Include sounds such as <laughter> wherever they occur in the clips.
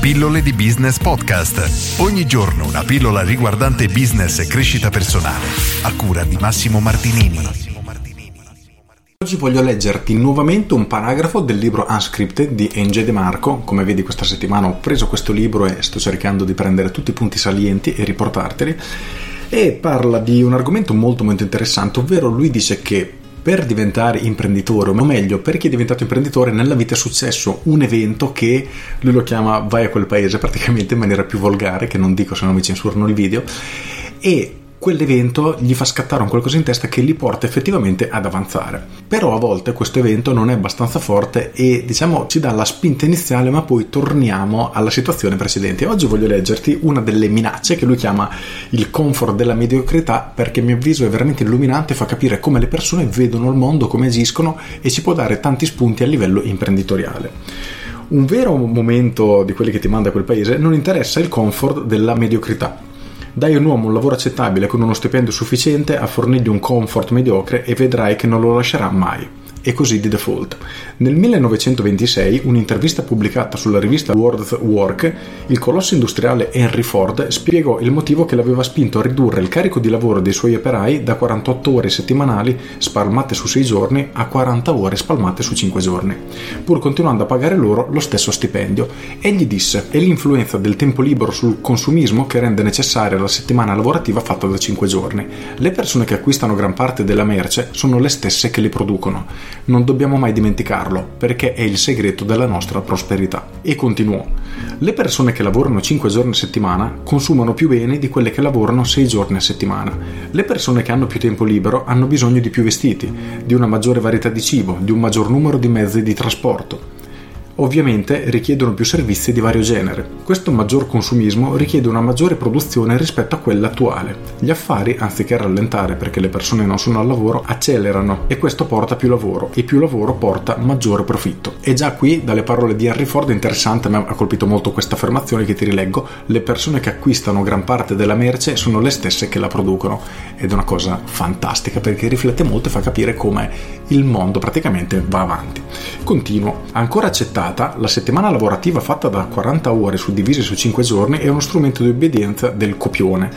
Pillole di Business Podcast. Ogni giorno una pillola riguardante business e crescita personale. A cura di Massimo Martinini. Oggi voglio leggerti nuovamente un paragrafo del libro Unscripted di Enge De Marco. Come vedi questa settimana ho preso questo libro e sto cercando di prendere tutti i punti salienti e riportarteli. E parla di un argomento molto molto interessante, ovvero lui dice che per diventare imprenditore, o meglio, per chi è diventato imprenditore, nella vita è successo un evento che lui lo chiama vai a quel paese, <laughs> praticamente in maniera più volgare, che non dico se no mi censurano il video, e quell'evento gli fa scattare un qualcosa in testa che li porta effettivamente ad avanzare. Però a volte questo evento non è abbastanza forte e diciamo ci dà la spinta iniziale, ma poi torniamo alla situazione precedente. Oggi voglio leggerti una delle minacce che lui chiama il comfort della mediocrità perché a mio avviso è veramente illuminante, fa capire come le persone vedono il mondo, come agiscono e ci può dare tanti spunti a livello imprenditoriale. Un vero momento di quelli che ti manda quel paese non interessa il comfort della mediocrità dai a un uomo un lavoro accettabile con uno stipendio sufficiente a fornirgli un comfort mediocre e vedrai che non lo lascerà mai e così di default. Nel 1926, un'intervista pubblicata sulla rivista World Work, il colosso industriale Henry Ford spiegò il motivo che l'aveva spinto a ridurre il carico di lavoro dei suoi operai da 48 ore settimanali spalmate su 6 giorni a 40 ore spalmate su 5 giorni, pur continuando a pagare loro lo stesso stipendio. Egli disse: È l'influenza del tempo libero sul consumismo che rende necessaria la settimana lavorativa fatta da 5 giorni. Le persone che acquistano gran parte della merce sono le stesse che li producono non dobbiamo mai dimenticarlo, perché è il segreto della nostra prosperità. E continuò. Le persone che lavorano 5 giorni a settimana consumano più bene di quelle che lavorano 6 giorni a settimana. Le persone che hanno più tempo libero hanno bisogno di più vestiti, di una maggiore varietà di cibo, di un maggior numero di mezzi di trasporto ovviamente richiedono più servizi di vario genere. Questo maggior consumismo richiede una maggiore produzione rispetto a quella attuale. Gli affari, anziché rallentare perché le persone non sono al lavoro, accelerano e questo porta più lavoro e più lavoro porta maggiore profitto. E già qui, dalle parole di Henry Ford, è interessante, mi ha colpito molto questa affermazione che ti rileggo, le persone che acquistano gran parte della merce sono le stesse che la producono ed è una cosa fantastica perché riflette molto e fa capire come il mondo praticamente va avanti. Continuo, ancora accettato data, la settimana lavorativa fatta da 40 ore suddivise su 5 giorni è uno strumento di obbedienza del copione.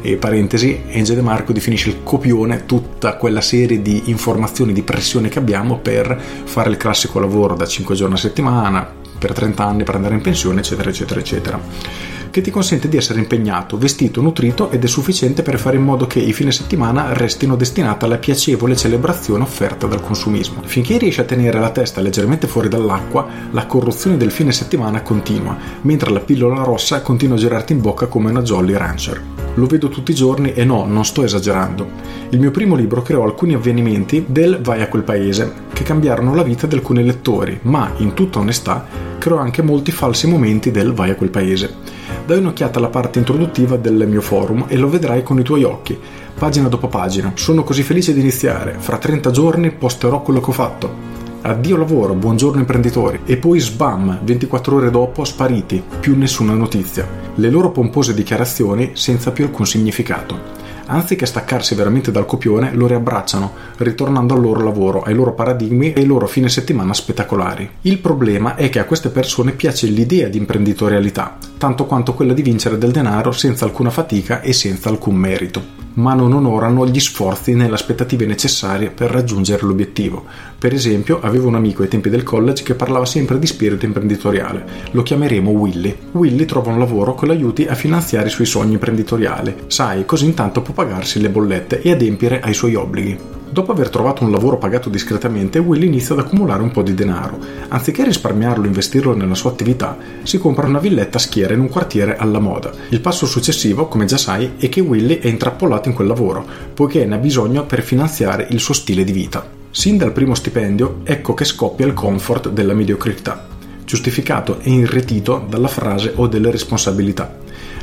E parentesi, Enge De Marco definisce il copione tutta quella serie di informazioni, di pressione che abbiamo per fare il classico lavoro da 5 giorni a settimana, per 30 anni, per andare in pensione, eccetera, eccetera, eccetera che ti consente di essere impegnato, vestito, nutrito ed è sufficiente per fare in modo che i fine settimana restino destinati alla piacevole celebrazione offerta dal consumismo. Finché riesci a tenere la testa leggermente fuori dall'acqua, la corruzione del fine settimana continua, mentre la pillola rossa continua a girarti in bocca come una Jolly Rancher. Lo vedo tutti i giorni e no, non sto esagerando. Il mio primo libro creò alcuni avvenimenti del Vai a quel paese, che cambiarono la vita di alcuni lettori, ma in tutta onestà creò anche molti falsi momenti del Vai a quel paese. Dai un'occhiata alla parte introduttiva del mio forum e lo vedrai con i tuoi occhi, pagina dopo pagina. Sono così felice di iniziare, fra 30 giorni posterò quello che ho fatto. Addio lavoro, buongiorno imprenditori. E poi sbam, 24 ore dopo spariti, più nessuna notizia. Le loro pompose dichiarazioni senza più alcun significato anziché staccarsi veramente dal copione, lo riabbracciano, ritornando al loro lavoro, ai loro paradigmi e ai loro fine settimana spettacolari. Il problema è che a queste persone piace l'idea di imprenditorialità, tanto quanto quella di vincere del denaro senza alcuna fatica e senza alcun merito ma non onorano gli sforzi né le aspettative necessarie per raggiungere l'obiettivo. Per esempio, avevo un amico ai tempi del college che parlava sempre di spirito imprenditoriale. Lo chiameremo Willy. Willy trova un lavoro che lo aiuti a finanziare i suoi sogni imprenditoriali. Sai, così intanto può pagarsi le bollette e adempiere ai suoi obblighi. Dopo aver trovato un lavoro pagato discretamente, Will inizia ad accumulare un po' di denaro. Anziché risparmiarlo e investirlo nella sua attività, si compra una villetta a schiera in un quartiere alla moda. Il passo successivo, come già sai, è che Willy è intrappolato in quel lavoro, poiché ne ha bisogno per finanziare il suo stile di vita. Sin dal primo stipendio, ecco che scoppia il comfort della mediocrità giustificato e irretito dalla frase o delle responsabilità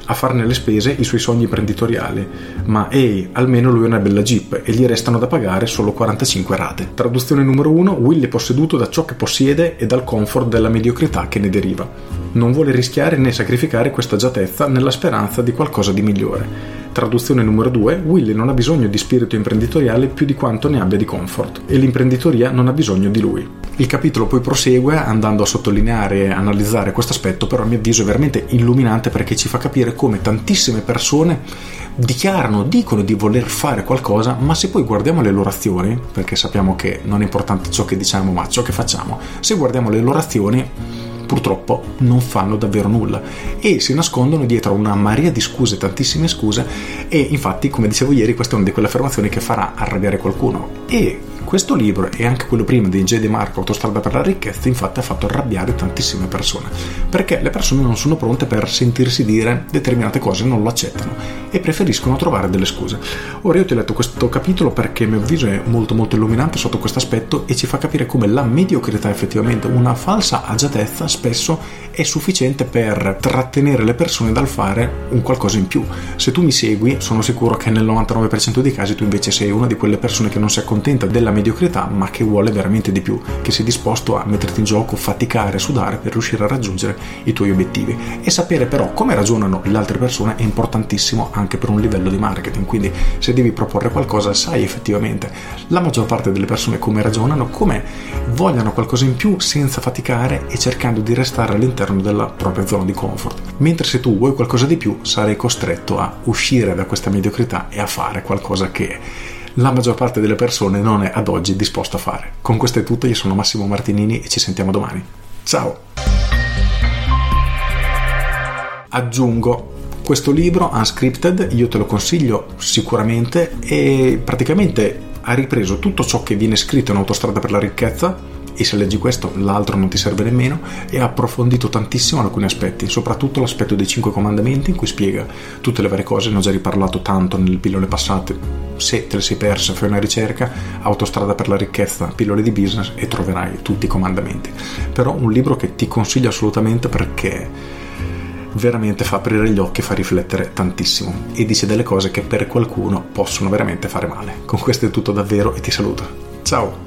a farne le spese i suoi sogni imprenditoriali, ma ehi, almeno lui ha una bella Jeep e gli restano da pagare solo 45 rate. Traduzione numero 1, Will è posseduto da ciò che possiede e dal comfort della mediocrità che ne deriva. Non vuole rischiare né sacrificare questa agiatezza nella speranza di qualcosa di migliore. Traduzione numero 2, Willy non ha bisogno di spirito imprenditoriale più di quanto ne abbia di comfort e l'imprenditoria non ha bisogno di lui. Il capitolo poi prosegue andando a sottolineare e analizzare questo aspetto, però a mio avviso è veramente illuminante perché ci fa capire come tantissime persone dichiarano, dicono di voler fare qualcosa, ma se poi guardiamo le loro azioni, perché sappiamo che non è importante ciò che diciamo ma ciò che facciamo, se guardiamo le loro azioni purtroppo non fanno davvero nulla e si nascondono dietro una marea di scuse, tantissime scuse e infatti come dicevo ieri questa è una di quelle affermazioni che farà arrabbiare qualcuno. E questo libro e anche quello prima di J. De Marco, Autostrada per la ricchezza, infatti ha fatto arrabbiare tantissime persone, perché le persone non sono pronte per sentirsi dire determinate cose, non lo accettano e preferiscono trovare delle scuse. Ora io ti ho letto questo capitolo perché a mio avviso è molto molto illuminante sotto questo aspetto e ci fa capire come la mediocrità effettivamente, una falsa agiatezza spesso è sufficiente per trattenere le persone dal fare un qualcosa in più. Se tu mi segui, sono sicuro che nel 99% dei casi tu invece sei una di quelle persone che non si accontenta della mediocrità ma che vuole veramente di più, che sei disposto a metterti in gioco, faticare, sudare per riuscire a raggiungere i tuoi obiettivi. E sapere però come ragionano le altre persone è importantissimo anche per un livello di marketing, quindi se devi proporre qualcosa sai effettivamente la maggior parte delle persone come ragionano, come vogliono qualcosa in più senza faticare e cercando di restare all'interno della propria zona di comfort. Mentre se tu vuoi qualcosa di più sarai costretto a uscire da questa mediocrità e a fare qualcosa che la maggior parte delle persone non è ad oggi disposta a fare. Con questo è tutto, io sono Massimo Martinini e ci sentiamo domani. Ciao! Aggiungo questo libro Unscripted, io te lo consiglio sicuramente e praticamente ha ripreso tutto ciò che viene scritto in Autostrada per la ricchezza e se leggi questo l'altro non ti serve nemmeno e ha approfondito tantissimo alcuni aspetti, soprattutto l'aspetto dei cinque comandamenti in cui spiega tutte le varie cose, ne ho già riparlato tanto nelle pillole passate, se te le sei perse fai una ricerca, autostrada per la ricchezza, pillole di business e troverai tutti i comandamenti, però un libro che ti consiglio assolutamente perché veramente fa aprire gli occhi fa riflettere tantissimo e dice delle cose che per qualcuno possono veramente fare male. Con questo è tutto davvero e ti saluto. Ciao!